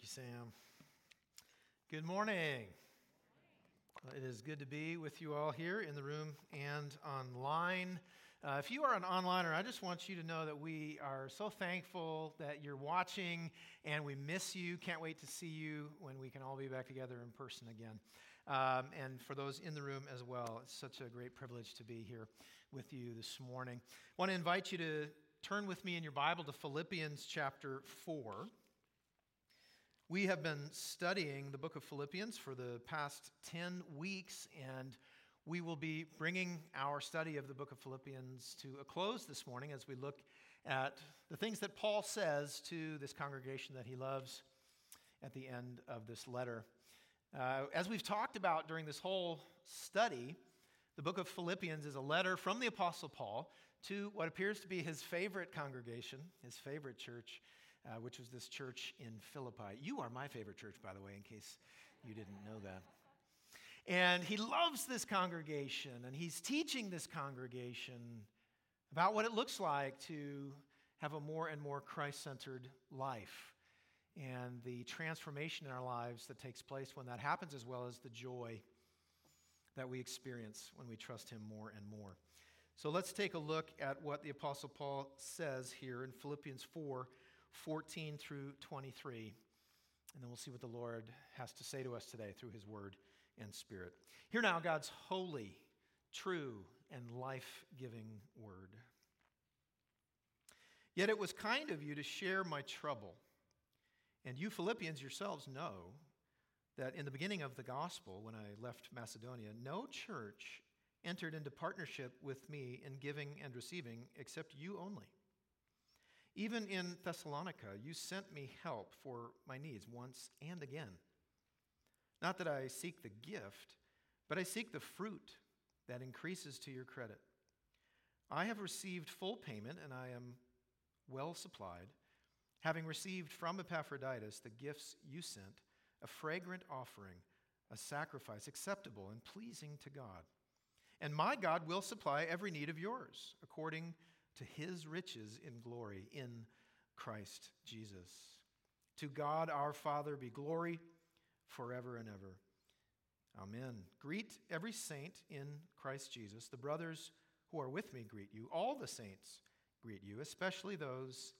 Thank you, Sam. Good morning. It is good to be with you all here in the room and online. Uh, if you are an onliner, I just want you to know that we are so thankful that you're watching and we miss you. Can't wait to see you when we can all be back together in person again. Um, and for those in the room as well, it's such a great privilege to be here with you this morning. I want to invite you to turn with me in your Bible to Philippians chapter 4. We have been studying the book of Philippians for the past 10 weeks, and we will be bringing our study of the book of Philippians to a close this morning as we look at the things that Paul says to this congregation that he loves at the end of this letter. Uh, as we've talked about during this whole study, the book of Philippians is a letter from the Apostle Paul to what appears to be his favorite congregation, his favorite church, uh, which was this church in Philippi. You are my favorite church, by the way, in case you didn't know that. And he loves this congregation, and he's teaching this congregation about what it looks like to have a more and more Christ centered life and the transformation in our lives that takes place when that happens, as well as the joy that we experience when we trust Him more and more. So let's take a look at what the Apostle Paul says here in Philippians 4 14 through 23. And then we'll see what the Lord has to say to us today through his word and spirit. Hear now God's holy, true, and life giving word. Yet it was kind of you to share my trouble. And you Philippians yourselves know that in the beginning of the gospel, when I left Macedonia, no church entered into partnership with me in giving and receiving except you only. Even in Thessalonica, you sent me help for my needs once and again. Not that I seek the gift, but I seek the fruit that increases to your credit. I have received full payment and I am well supplied, having received from Epaphroditus the gifts you sent, a fragrant offering, a sacrifice acceptable and pleasing to God. And my God will supply every need of yours according to his riches in glory in Christ Jesus. To God our Father be glory forever and ever. Amen. Greet every saint in Christ Jesus. The brothers who are with me greet you. All the saints greet you, especially those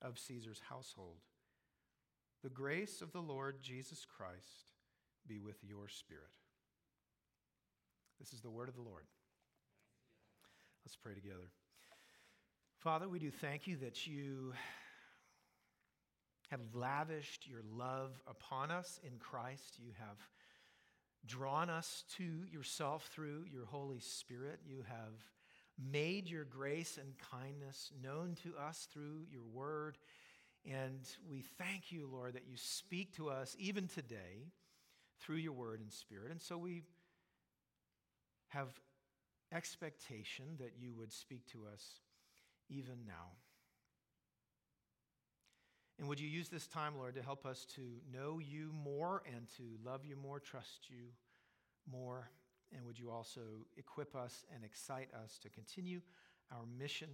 of Caesar's household. The grace of the Lord Jesus Christ be with your spirit. This is the word of the Lord. Let's pray together. Father, we do thank you that you have lavished your love upon us in Christ. You have drawn us to yourself through your Holy Spirit. You have made your grace and kindness known to us through your word. And we thank you, Lord, that you speak to us even today through your word and spirit. And so we have expectation that you would speak to us even now. And would you use this time, Lord, to help us to know you more and to love you more, trust you more? And would you also equip us and excite us to continue our mission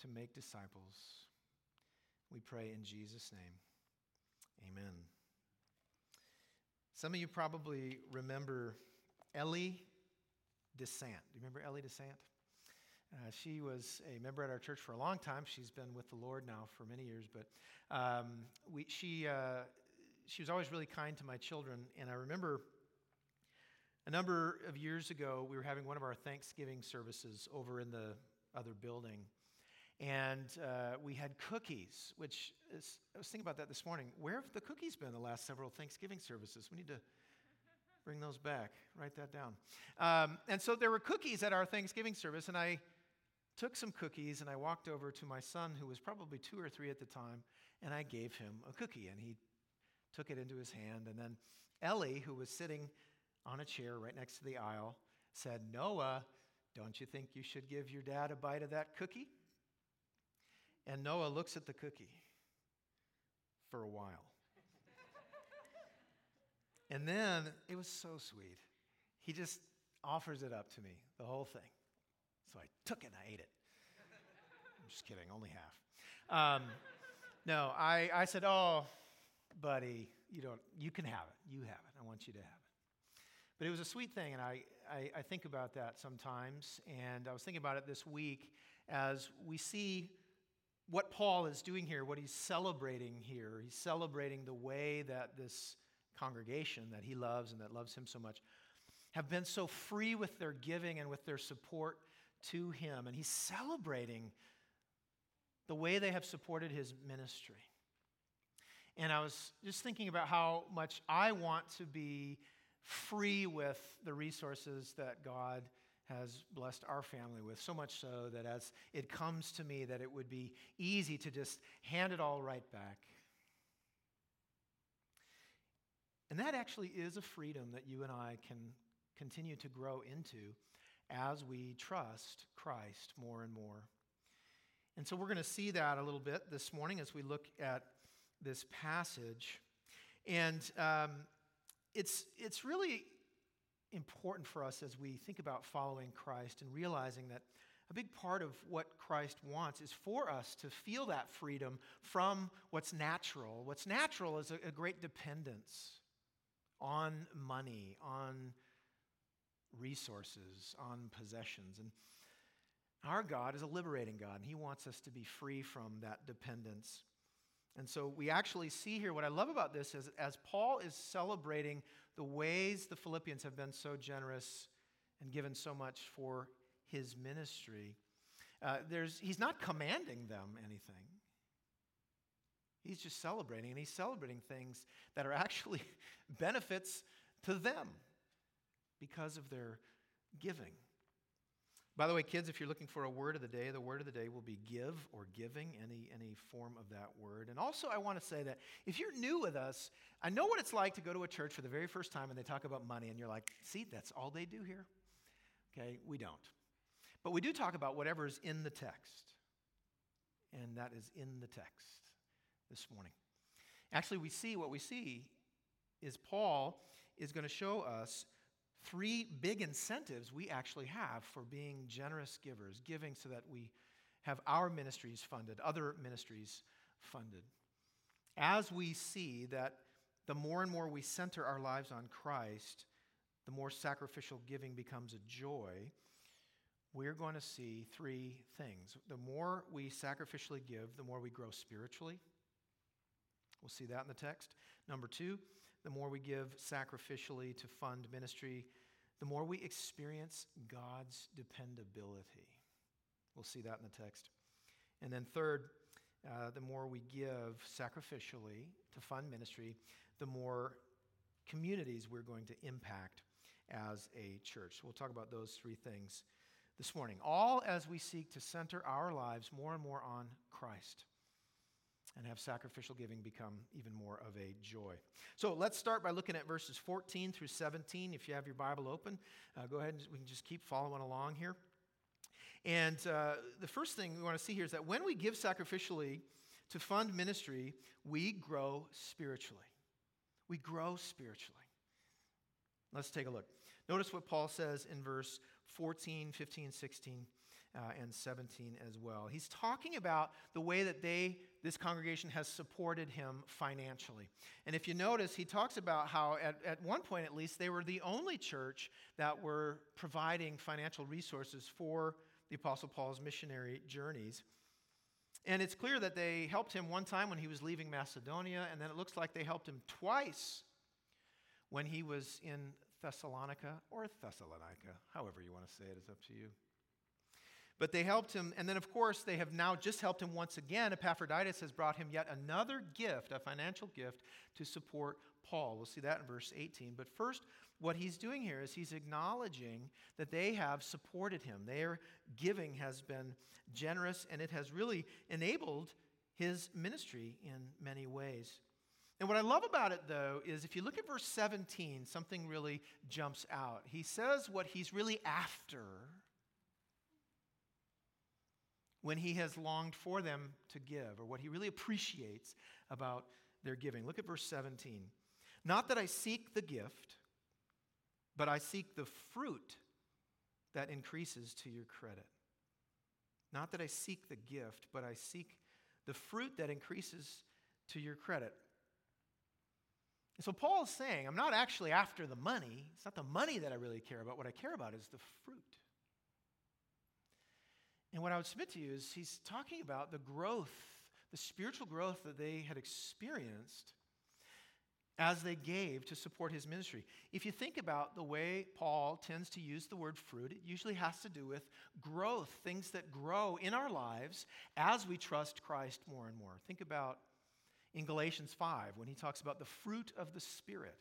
to make disciples? We pray in Jesus' name. Amen. Some of you probably remember Ellie DeSant. Do you remember Ellie DeSant? Uh, she was a member at our church for a long time. She's been with the Lord now for many years, but um, we, she, uh, she was always really kind to my children. And I remember a number of years ago, we were having one of our Thanksgiving services over in the other building. And uh, we had cookies, which is, I was thinking about that this morning. Where have the cookies been the last several Thanksgiving services? We need to bring those back. Write that down. Um, and so there were cookies at our Thanksgiving service, and I took some cookies and I walked over to my son, who was probably two or three at the time, and I gave him a cookie. And he took it into his hand. And then Ellie, who was sitting on a chair right next to the aisle, said, Noah, don't you think you should give your dad a bite of that cookie? And Noah looks at the cookie for a while. and then it was so sweet. He just offers it up to me, the whole thing. So I took it and I ate it. I'm just kidding, only half. Um, no, I, I said, Oh, buddy, you don't, you can have it. You have it. I want you to have it. But it was a sweet thing, and I, I, I think about that sometimes. And I was thinking about it this week as we see what Paul is doing here, what he's celebrating here. He's celebrating the way that this congregation that he loves and that loves him so much have been so free with their giving and with their support to him. And he's celebrating the way they have supported his ministry. And I was just thinking about how much I want to be free with the resources that God has blessed our family with, so much so that as it comes to me, that it would be easy to just hand it all right back. And that actually is a freedom that you and I can continue to grow into as we trust Christ more and more. And so we're going to see that a little bit this morning as we look at this passage. And um, it's, it's really important for us as we think about following Christ and realizing that a big part of what Christ wants is for us to feel that freedom from what's natural. What's natural is a, a great dependence on money, on resources, on possessions. And our God is a liberating God, and He wants us to be free from that dependence. And so we actually see here what I love about this is as Paul is celebrating the ways the Philippians have been so generous and given so much for his ministry, uh, there's, he's not commanding them anything. He's just celebrating, and he's celebrating things that are actually benefits to them because of their giving. By the way, kids, if you're looking for a word of the day, the word of the day will be give or giving, any, any form of that word. And also, I want to say that if you're new with us, I know what it's like to go to a church for the very first time and they talk about money, and you're like, see, that's all they do here? Okay, we don't. But we do talk about whatever is in the text. And that is in the text this morning. Actually, we see what we see is Paul is going to show us three big incentives we actually have for being generous givers, giving so that we have our ministries funded, other ministries funded. As we see that the more and more we center our lives on Christ, the more sacrificial giving becomes a joy, we're going to see three things. The more we sacrificially give, the more we grow spiritually. We'll see that in the text. Number two, the more we give sacrificially to fund ministry, the more we experience God's dependability. We'll see that in the text. And then, third, uh, the more we give sacrificially to fund ministry, the more communities we're going to impact as a church. We'll talk about those three things this morning, all as we seek to center our lives more and more on Christ and have sacrificial giving become even more of a joy. So let's start by looking at verses 14 through 17. If you have your Bible open, uh, go ahead and we can just keep following along here. And uh, the first thing we want to see here is that when we give sacrificially to fund ministry, we grow spiritually. We grow spiritually. Let's take a look. Notice what Paul says in verse 14, 15, 16 uh, and 17 as well. He's talking about the way that they, this congregation, has supported him financially. And if you notice, he talks about how, at, at one point at least, they were the only church that were providing financial resources for the Apostle Paul's missionary journeys. And it's clear that they helped him one time when he was leaving Macedonia, and then it looks like they helped him twice when he was in Thessalonica or Thessalonica, however you want to say it, is up to you. But they helped him, and then, of course, they have now just helped him once again. Epaphroditus has brought him yet another gift, a financial gift, to support Paul. We'll see that in verse 18. But first, what he's doing here is he's acknowledging that they have supported him. Their giving has been generous, and it has really enabled his ministry in many ways. And what I love about it, though, is if you look at verse 17, something really jumps out. He says what he's really after when he has longed for them to give, or what he really appreciates about their giving. Look at verse 17. Not that I seek the gift, but I seek the fruit that increases to your credit. Not that I seek the gift, but I seek the fruit that increases to your credit. so Paul is saying, I'm not actually after the money. It's not the money that I really care about. What I care about is the fruit. And what I would submit to you is he's talking about the growth, the spiritual growth that they had experienced as they gave to support his ministry. If you think about the way Paul tends to use the word fruit, it usually has to do with growth, things that grow in our lives as we trust Christ more and more. Think about in Galatians 5 when he talks about the fruit of the Spirit.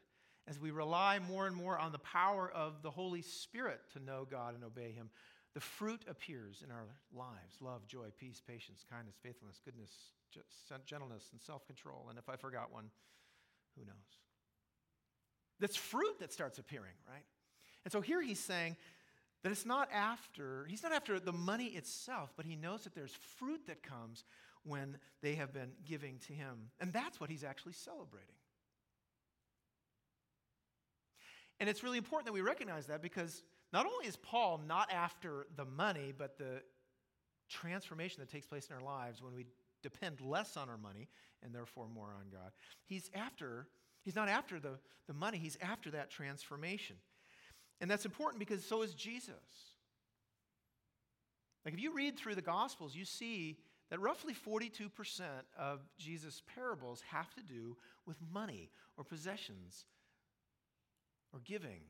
As we rely more and more on the power of the Holy Spirit to know God and obey Him, the fruit appears in our lives love, joy, peace, patience, kindness, faithfulness, goodness, gentleness, and self control. And if I forgot one, who knows? That's fruit that starts appearing, right? And so here he's saying that it's not after, he's not after the money itself, but he knows that there's fruit that comes when they have been giving to him. And that's what he's actually celebrating. And it's really important that we recognize that because not only is Paul not after the money, but the transformation that takes place in our lives when we depend less on our money and therefore more on God. He's after, he's not after the, the money, he's after that transformation. And that's important because so is Jesus. Like if you read through the Gospels, you see that roughly 42% of Jesus' parables have to do with money or possessions or giving.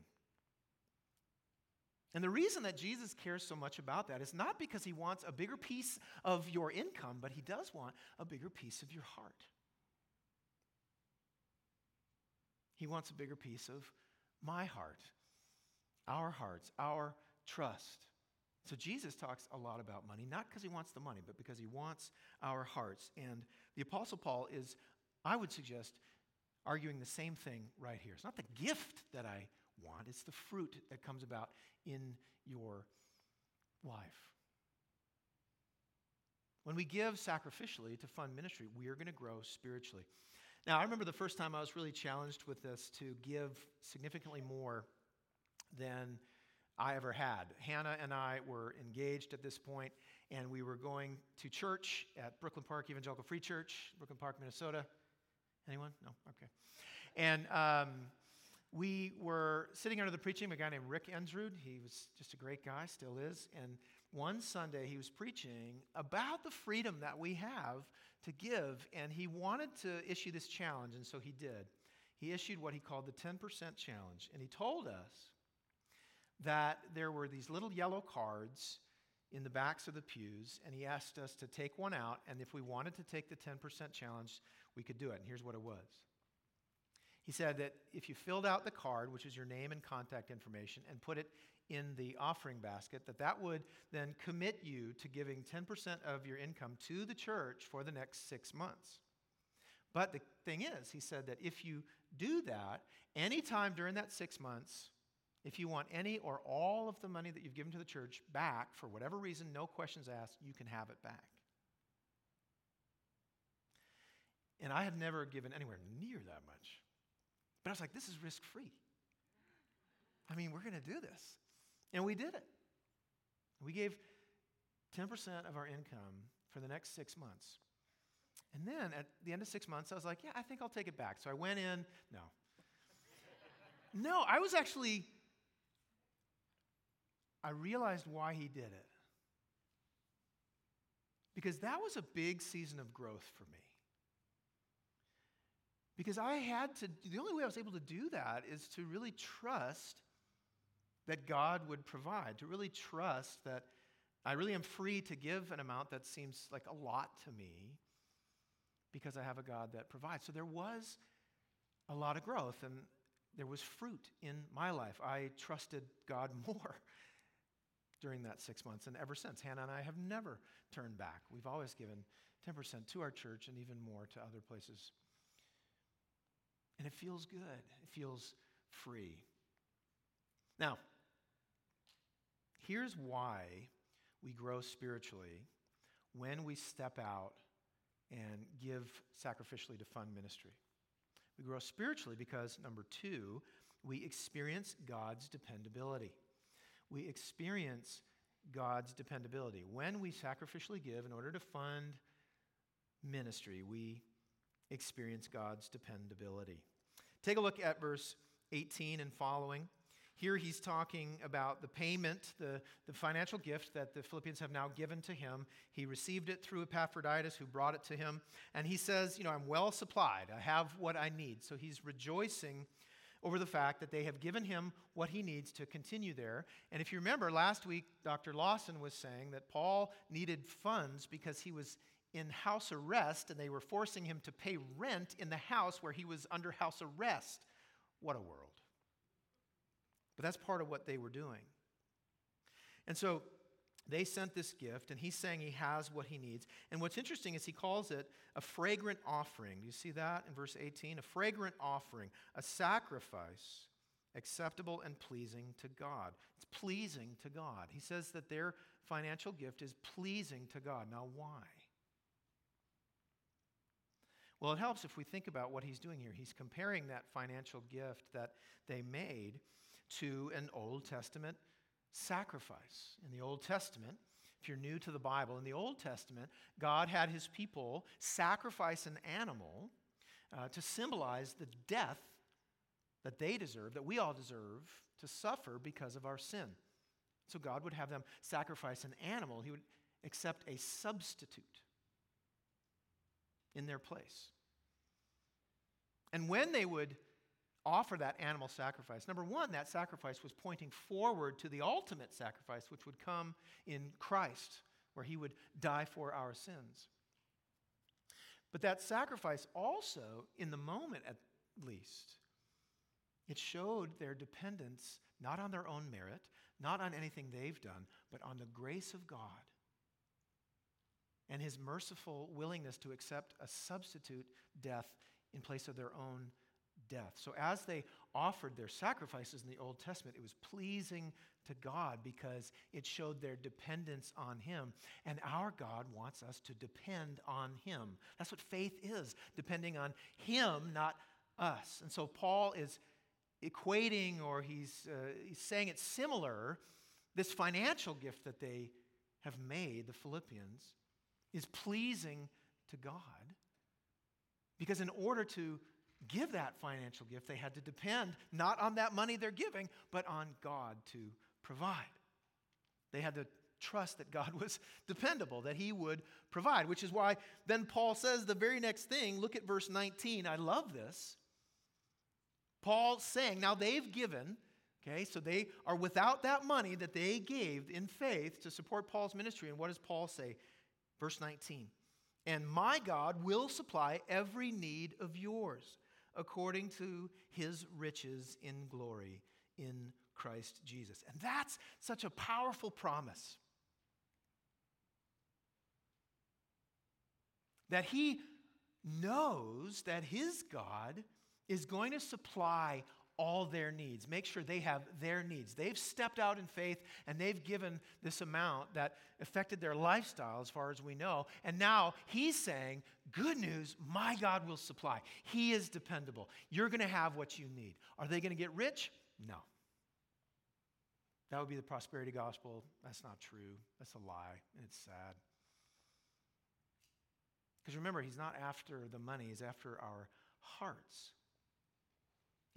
And the reason that Jesus cares so much about that is not because he wants a bigger piece of your income, but he does want a bigger piece of your heart. He wants a bigger piece of my heart, our hearts, our trust. So Jesus talks a lot about money, not because he wants the money, but because he wants our hearts. And the Apostle Paul is, I would suggest, arguing the same thing right here. It's not the gift that I want, it's the fruit that comes about in your life. When we give sacrificially to fund ministry, we are going to grow spiritually. Now, I remember the first time I was really challenged with this to give significantly more than I ever had. Hannah and I were engaged at this point, and we were going to church at Brooklyn Park Evangelical Free Church, Brooklyn Park, Minnesota. Anyone? No? Okay. And um, we were sitting under the preaching of a guy named Rick Ensrud. He was just a great guy, still is. And one Sunday, he was preaching about the freedom that we have to give, and he wanted to issue this challenge, and so he did. He issued what he called the 10% challenge, and he told us that there were these little yellow cards in the backs of the pews, and he asked us to take one out, and if we wanted to take the 10% challenge, we could do it. And here's what it was. He said that if you filled out the card, which is your name and contact information, and put it in the offering basket, that that would then commit you to giving 10% of your income to the church for the next six months. But the thing is, he said that if you do that, anytime during that six months, if you want any or all of the money that you've given to the church back for whatever reason, no questions asked, you can have it back. And I had never given anywhere near that much. But I was like, this is risk free. I mean, we're going to do this. And we did it. We gave 10% of our income for the next six months. And then at the end of six months, I was like, yeah, I think I'll take it back. So I went in. No. no, I was actually I realized why he did it. Because that was a big season of growth for me. Because I had to, the only way I was able to do that is to really trust that God would provide, to really trust that I really am free to give an amount that seems like a lot to me because I have a God that provides. So there was a lot of growth and there was fruit in my life. I trusted God more during that six months. And ever since, Hannah and I have never turned back. We've always given 10% to our church and even more to other places. And it feels good, it feels free. Now, here's why we grow spiritually when we step out and give sacrificially to fund ministry. We grow spiritually because, number two, we experience God's dependability we experience God's dependability. When we sacrificially give in order to fund ministry, we experience God's dependability. Take a look at verse 18 and following. Here he's talking about the payment, the, the financial gift that the Philippians have now given to him. He received it through Epaphroditus, who brought it to him. And he says, You know, I'm well supplied. I have what I need. So he's rejoicing over the fact that they have given him what he needs to continue there. And if you remember, last week, Dr. Lawson was saying that Paul needed funds because he was in house arrest and they were forcing him to pay rent in the house where he was under house arrest. What a world. But that's part of what they were doing. And so they sent this gift, and he's saying he has what he needs. And what's interesting is he calls it a fragrant offering. Do you see that in verse 18? A fragrant offering, a sacrifice acceptable and pleasing to God. It's pleasing to God. He says that their financial gift is pleasing to God. Now, why? Well, it helps if we think about what he's doing here. He's comparing that financial gift that they made to an Old Testament sacrifice. In the Old Testament, if you're new to the Bible, in the Old Testament, God had his people sacrifice an animal uh, to symbolize the death that they deserve, that we all deserve to suffer because of our sin. So God would have them sacrifice an animal, He would accept a substitute in their place. And when they would offer that animal sacrifice. Number one, that sacrifice was pointing forward to the ultimate sacrifice, which would come in Christ, where he would die for our sins. But that sacrifice also, in the moment at least, it showed their dependence not on their own merit, not on anything they've done, but on the grace of God and his merciful willingness to accept a substitute death in place of their own death. So, as they offered their sacrifices in the Old Testament, it was pleasing to God because it showed their dependence on Him. And our God wants us to depend on Him. That's what faith is depending on Him, not us. And so, Paul is equating or he's, uh, he's saying it's similar. This financial gift that they have made, the Philippians, is pleasing to God because in order to give that financial gift, they had to depend not on that money they're giving, but on God to provide. They had to trust that God was dependable, that He would provide, which is why then Paul says the very next thing look at verse 19. I love this. Paul saying, now they've given, okay, so they are without that money that they gave in faith to support Paul's ministry. And what does Paul say? Verse 19. And my God will supply every need of yours according to his riches in glory in Christ Jesus. And that's such a powerful promise. That he knows that his God is going to supply all their needs, make sure they have their needs. They've stepped out in faith and they've given this amount that affected their lifestyle, as far as we know. And now he's saying, Good news, my God will supply. He is dependable. You're going to have what you need. Are they going to get rich? No. That would be the prosperity gospel. That's not true. That's a lie, and it's sad. Because remember, he's not after the money, he's after our hearts.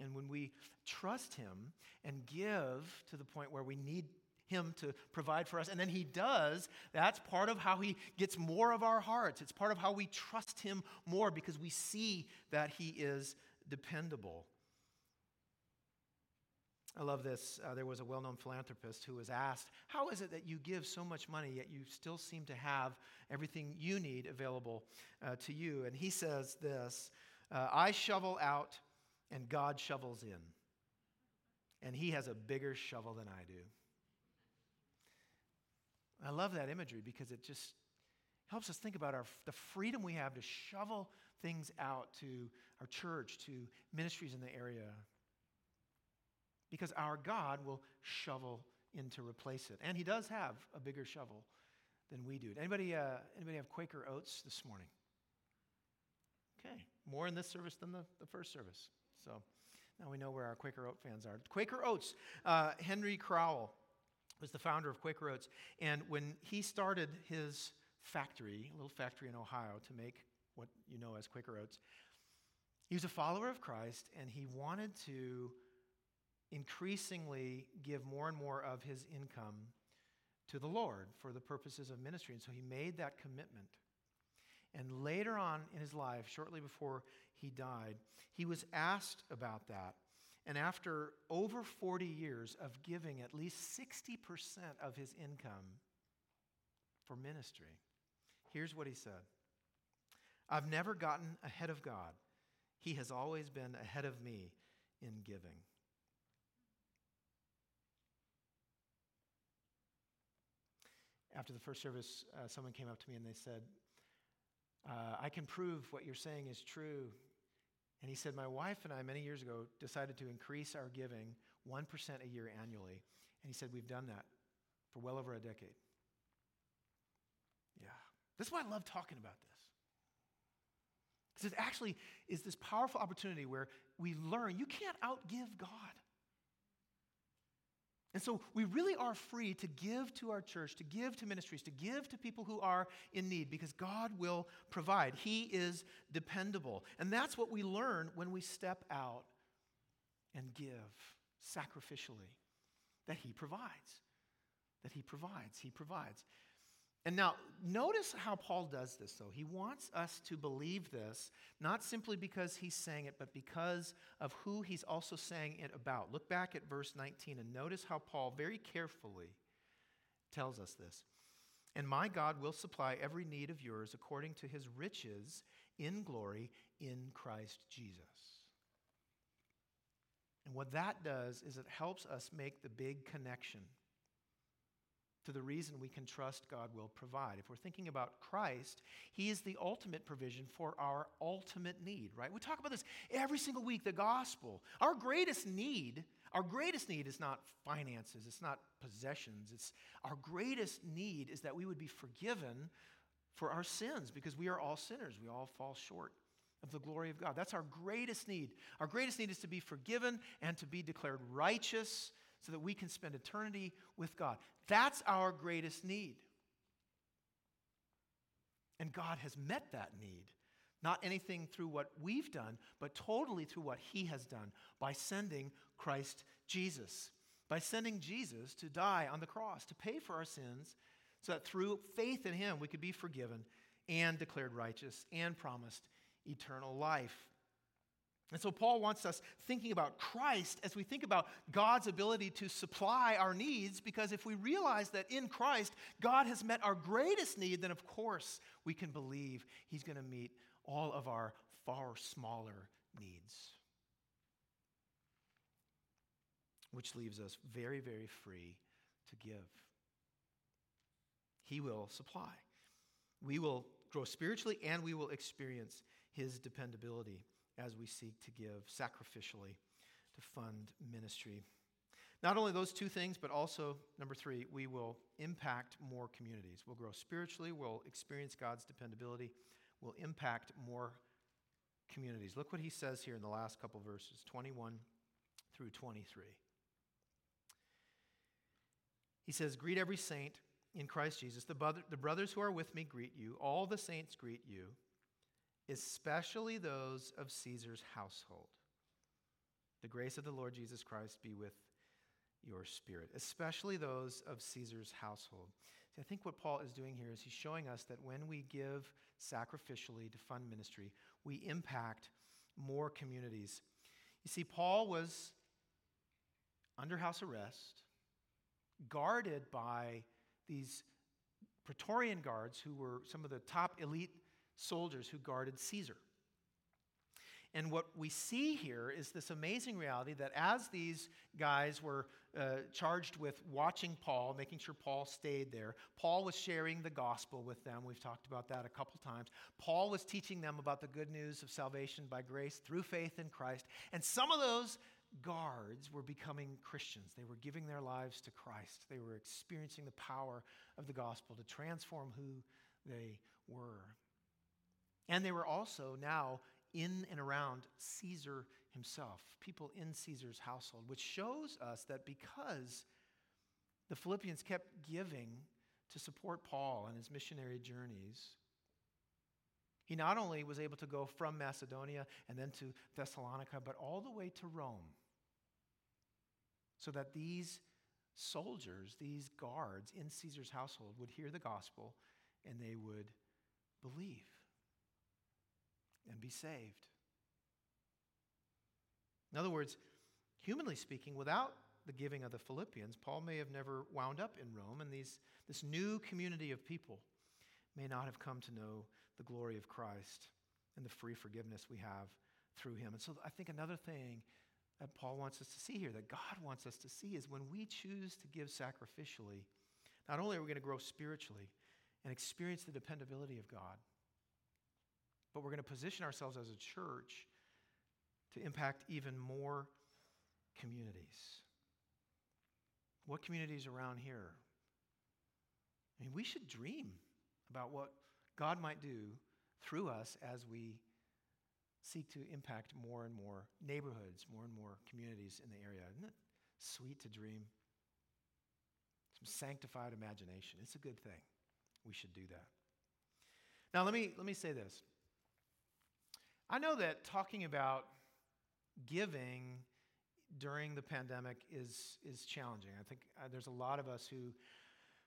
And when we trust Him and give to the point where we need Him to provide for us, and then He does, that's part of how He gets more of our hearts. It's part of how we trust Him more because we see that He is dependable. I love this. Uh, there was a well known philanthropist who was asked, How is it that you give so much money, yet you still seem to have everything you need available uh, to you? And he says this uh, I shovel out and God shovels in. And he has a bigger shovel than I do. I love that imagery because it just helps us think about our, the freedom we have to shovel things out to our church, to ministries in the area. Because our God will shovel in to replace it. And he does have a bigger shovel than we do. Anybody, uh, anybody have Quaker Oats this morning? Okay, more in this service than the, the first service. So now we know where our Quaker Oat fans are. Quaker Oats, uh, Henry Crowell was the founder of Quaker Oats. And when he started his factory, a little factory in Ohio, to make what you know as Quaker Oats, He was a follower of Christ, and he wanted to increasingly give more and more of his income to the Lord for the purposes of ministry. And so he made that commitment. And later on in his life, shortly before he died, he was asked about that. And after over 40 years of giving at least 60% of his income for ministry, here's what he said I've never gotten ahead of God. He has always been ahead of me in giving. After the first service, uh, someone came up to me and they said, uh, I can prove what you're saying is true. And he said, My wife and I, many years ago, decided to increase our giving 1% a year annually. And he said, We've done that for well over a decade. Yeah. That's why I love talking about this. Because it actually is this powerful opportunity where we learn you can't outgive God. And so we really are free to give to our church, to give to ministries, to give to people who are in need because God will provide. He is dependable. And that's what we learn when we step out and give sacrificially that He provides. That He provides. He provides. And now, notice how Paul does this, though. He wants us to believe this, not simply because he's saying it, but because of who he's also saying it about. Look back at verse 19 and notice how Paul very carefully tells us this. And my God will supply every need of yours according to his riches in glory in Christ Jesus. And what that does is it helps us make the big connection to the reason we can trust God will provide. If we're thinking about Christ, He is the ultimate provision for our ultimate need, right? We talk about this every single week the gospel. Our greatest need, our greatest need is not finances, it's not possessions. It's our greatest need is that we would be forgiven for our sins because we are all sinners. We all fall short of the glory of God. That's our greatest need. Our greatest need is to be forgiven and to be declared righteous so that we can spend eternity with God. That's our greatest need. And God has met that need. Not anything through what we've done, but totally through what He has done by sending Christ Jesus. By sending Jesus to die on the cross, to pay for our sins, so that through faith in Him we could be forgiven and declared righteous and promised eternal life. And so Paul wants us thinking about Christ as we think about God's ability to supply our needs, because if we realize that in Christ God has met our greatest need, then of course we can believe He's going to meet all of our far smaller needs. Which leaves us very, very free to give. He will supply. We will grow spiritually and we will experience His dependability as we seek to give sacrificially to fund ministry. Not only those two things, but also, number three, we will impact more communities. We'll grow spiritually, we'll experience God's dependability, we'll impact more communities. Look what he says here in the last couple verses 21 through 23. He says, Greet every saint in Christ Jesus. The, brother, the brothers who are with me greet you. All the saints greet you especially those of Caesar's household. The grace of the Lord Jesus Christ be with your spirit, especially those of Caesar's household. See, I think what Paul is doing here is he's showing us that when we give sacrificially to fund ministry, we impact more communities. You see, Paul was under house arrest, guarded by these Praetorian guards who were some of the top elite soldiers who guarded Caesar. And what we see here is this amazing reality that as these guys were uh, charged with watching Paul, making sure Paul stayed there, Paul was sharing the gospel with them. We've talked about that a couple times. Paul was teaching them about the good news of salvation by grace through faith in Christ. And some of those guards were becoming Christians. They were giving their lives to Christ, they were experiencing the power of the gospel to transform who they were. And they were also now in and around Caesar himself, people in Caesar's household, which shows us that because the Philippians kept giving to support Paul and his missionary journeys, He not only was able to go from Macedonia and then to Thessalonica, but all the way to Rome. So that these soldiers, these guards in Caesar's household would hear the gospel and they would believe and be saved. In other words, humanly speaking, without the giving of the Philippians, Paul may have never wound up in Rome, and these, this new community of people may not have come to know the glory of Christ and the free forgiveness we have through him. And so I think another thing that Paul wants us to see here, that God wants us to see, is when we choose to give sacrificially, not only are we going to grow spiritually and experience the dependability of God, but we're going to position ourselves as a church to impact even more communities. What communities around here? I mean, we should dream about what God might do through us as we seek to impact more and more neighborhoods, more and more communities in the area. Isn't it sweet to dream? Some sanctified imagination. It's a good thing. We should do that. Now, let me, let me say this. I know that talking about giving during the pandemic is, is challenging. I think uh, there's a lot of us who,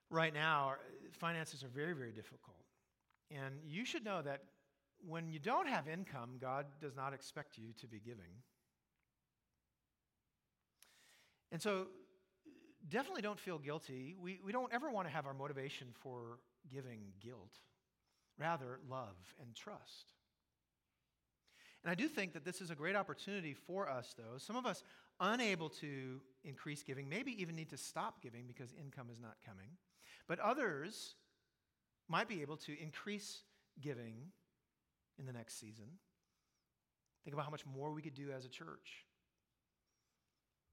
right now, finances are very, very difficult. And you should know that when you don't have income, God does not expect you to be giving. And so, definitely don't feel guilty. We, we don't ever want to have our motivation for giving guilt, rather, love and trust. And I do think that this is a great opportunity for us, though. Some of us unable to increase giving, maybe even need to stop giving because income is not coming. But others might be able to increase giving in the next season. Think about how much more we could do as a church.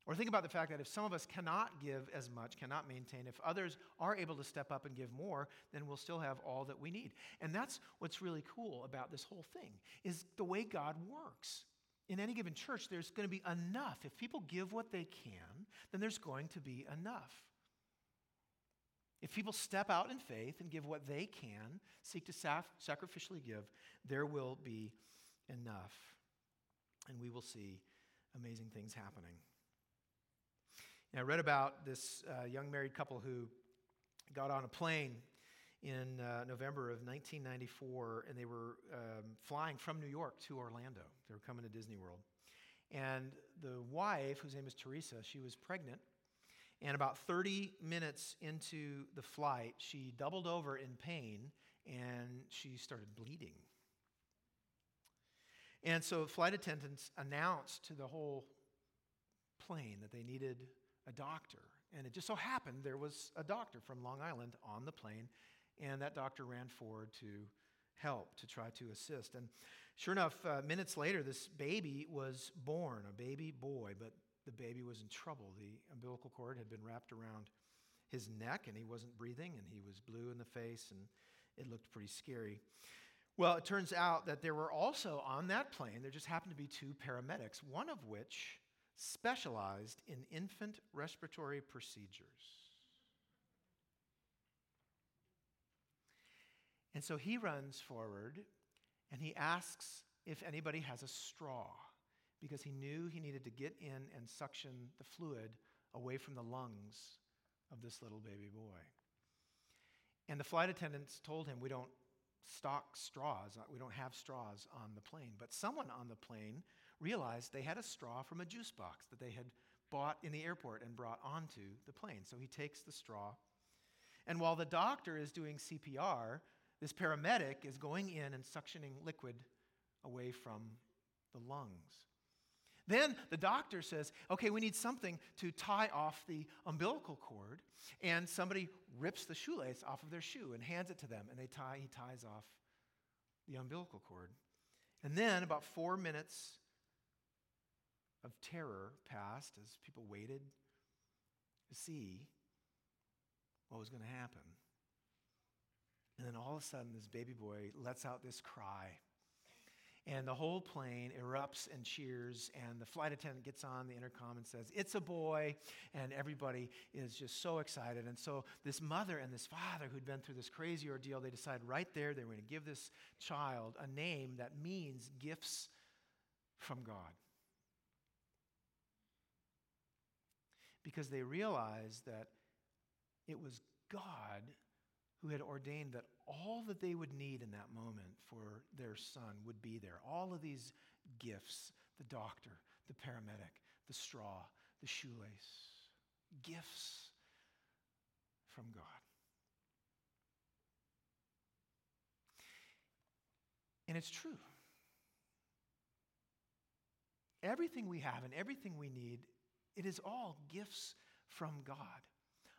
Or think about the fact that if some of us cannot give as much, cannot maintain, if others are able to step up and give more, then we'll still have all that we need. And that's what's really cool about this whole thing is the way God works. In any given church, there's going to be enough. If people give what they can, then there's going to be enough. If people step out in faith and give what they can, seek to sacrificially give, there will be enough. And we will see amazing things happening. I read about this uh, young married couple who got on a plane in uh, November of 1994, and they were um, flying from New York to Orlando. They were coming to Disney World. And the wife, whose name is Teresa, she was pregnant. And about 30 minutes into the flight, she doubled over in pain and she started bleeding. And so flight attendants announced to the whole plane that they needed a doctor. And it just so happened there was a doctor from Long Island on the plane, and that doctor ran forward to help, to try to assist. And sure enough, uh, minutes later, this baby was born, a baby boy, but the baby was in trouble. The umbilical cord had been wrapped around his neck, and he wasn't breathing, and he was blue in the face, and it looked pretty scary. Well, it turns out that there were also on that plane, there just happened to be two paramedics, one of which specialized in infant respiratory procedures. And so he runs forward and he asks if anybody has a straw because he knew he needed to get in and suction the fluid away from the lungs of this little baby boy. And the flight attendants told him, We don't stock straws, we don't have straws on the plane. But someone on the plane realized they had a straw from a juice box that they had bought in the airport and brought onto the plane. So he takes the straw. And while the doctor is doing CPR, this paramedic is going in and suctioning liquid away from the lungs. Then the doctor says, okay, we need something to tie off the umbilical cord. And somebody rips the shoelace off of their shoe and hands it to them. And they tie, he ties off the umbilical cord. And then, about four minutes of terror passed as people waited to see what was going to happen. And then all of a sudden, this baby boy lets out this cry. And the whole plane erupts and cheers, and the flight attendant gets on the intercom and says, It's a boy. And everybody is just so excited. And so, this mother and this father who'd been through this crazy ordeal, they decide right there they were going to give this child a name that means gifts from God. Because they realized that it was God who had ordained that all that they would need in that moment for their son would be there. All of these gifts the doctor, the paramedic, the straw, the shoelace gifts from God. And it's true. Everything we have and everything we need, it is all gifts from God.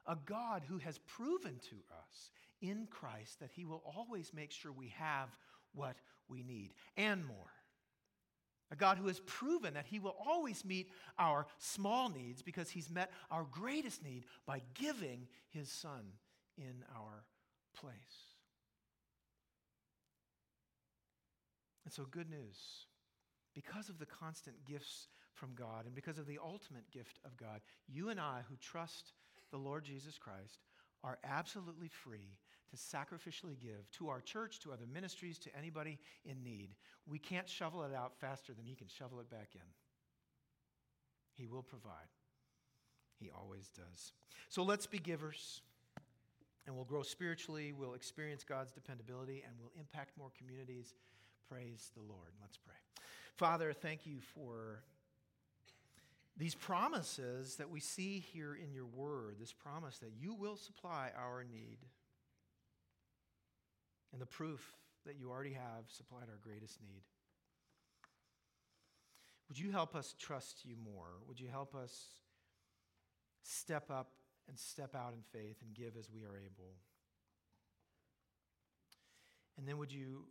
A God who has proven to us in Christ that He will always make sure we have what we need and more. A God who has proven that He will always meet our small needs because He's met our greatest need by giving His Son in our place. And so, good news. Because of the constant gifts from God and because of the ultimate gift of God, you and I who trust the Lord Jesus Christ are absolutely free to sacrificially give to our church, to other ministries, to anybody in need. We can't shovel it out faster than He can shovel it back in. He will provide. He always does. So let's be givers, and we'll grow spiritually, we'll experience God's dependability, and we'll impact more communities. Praise the Lord. Let's pray. Father, thank you for these promises that we see here in your word, this promise that you will supply our need, and the proof that you already have supplied our greatest need. Would you help us trust you more? Would you help us step up and step out in faith and give as we are able? And then would you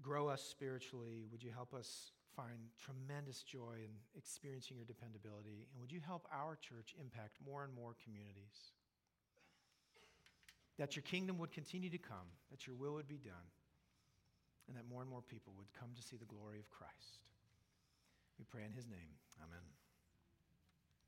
grow us spiritually? Would you help us find tremendous joy in experiencing your dependability. And would you help our church impact more and more communities? That your kingdom would continue to come, that your will would be done, and that more and more people would come to see the glory of Christ. We pray in his name. Amen.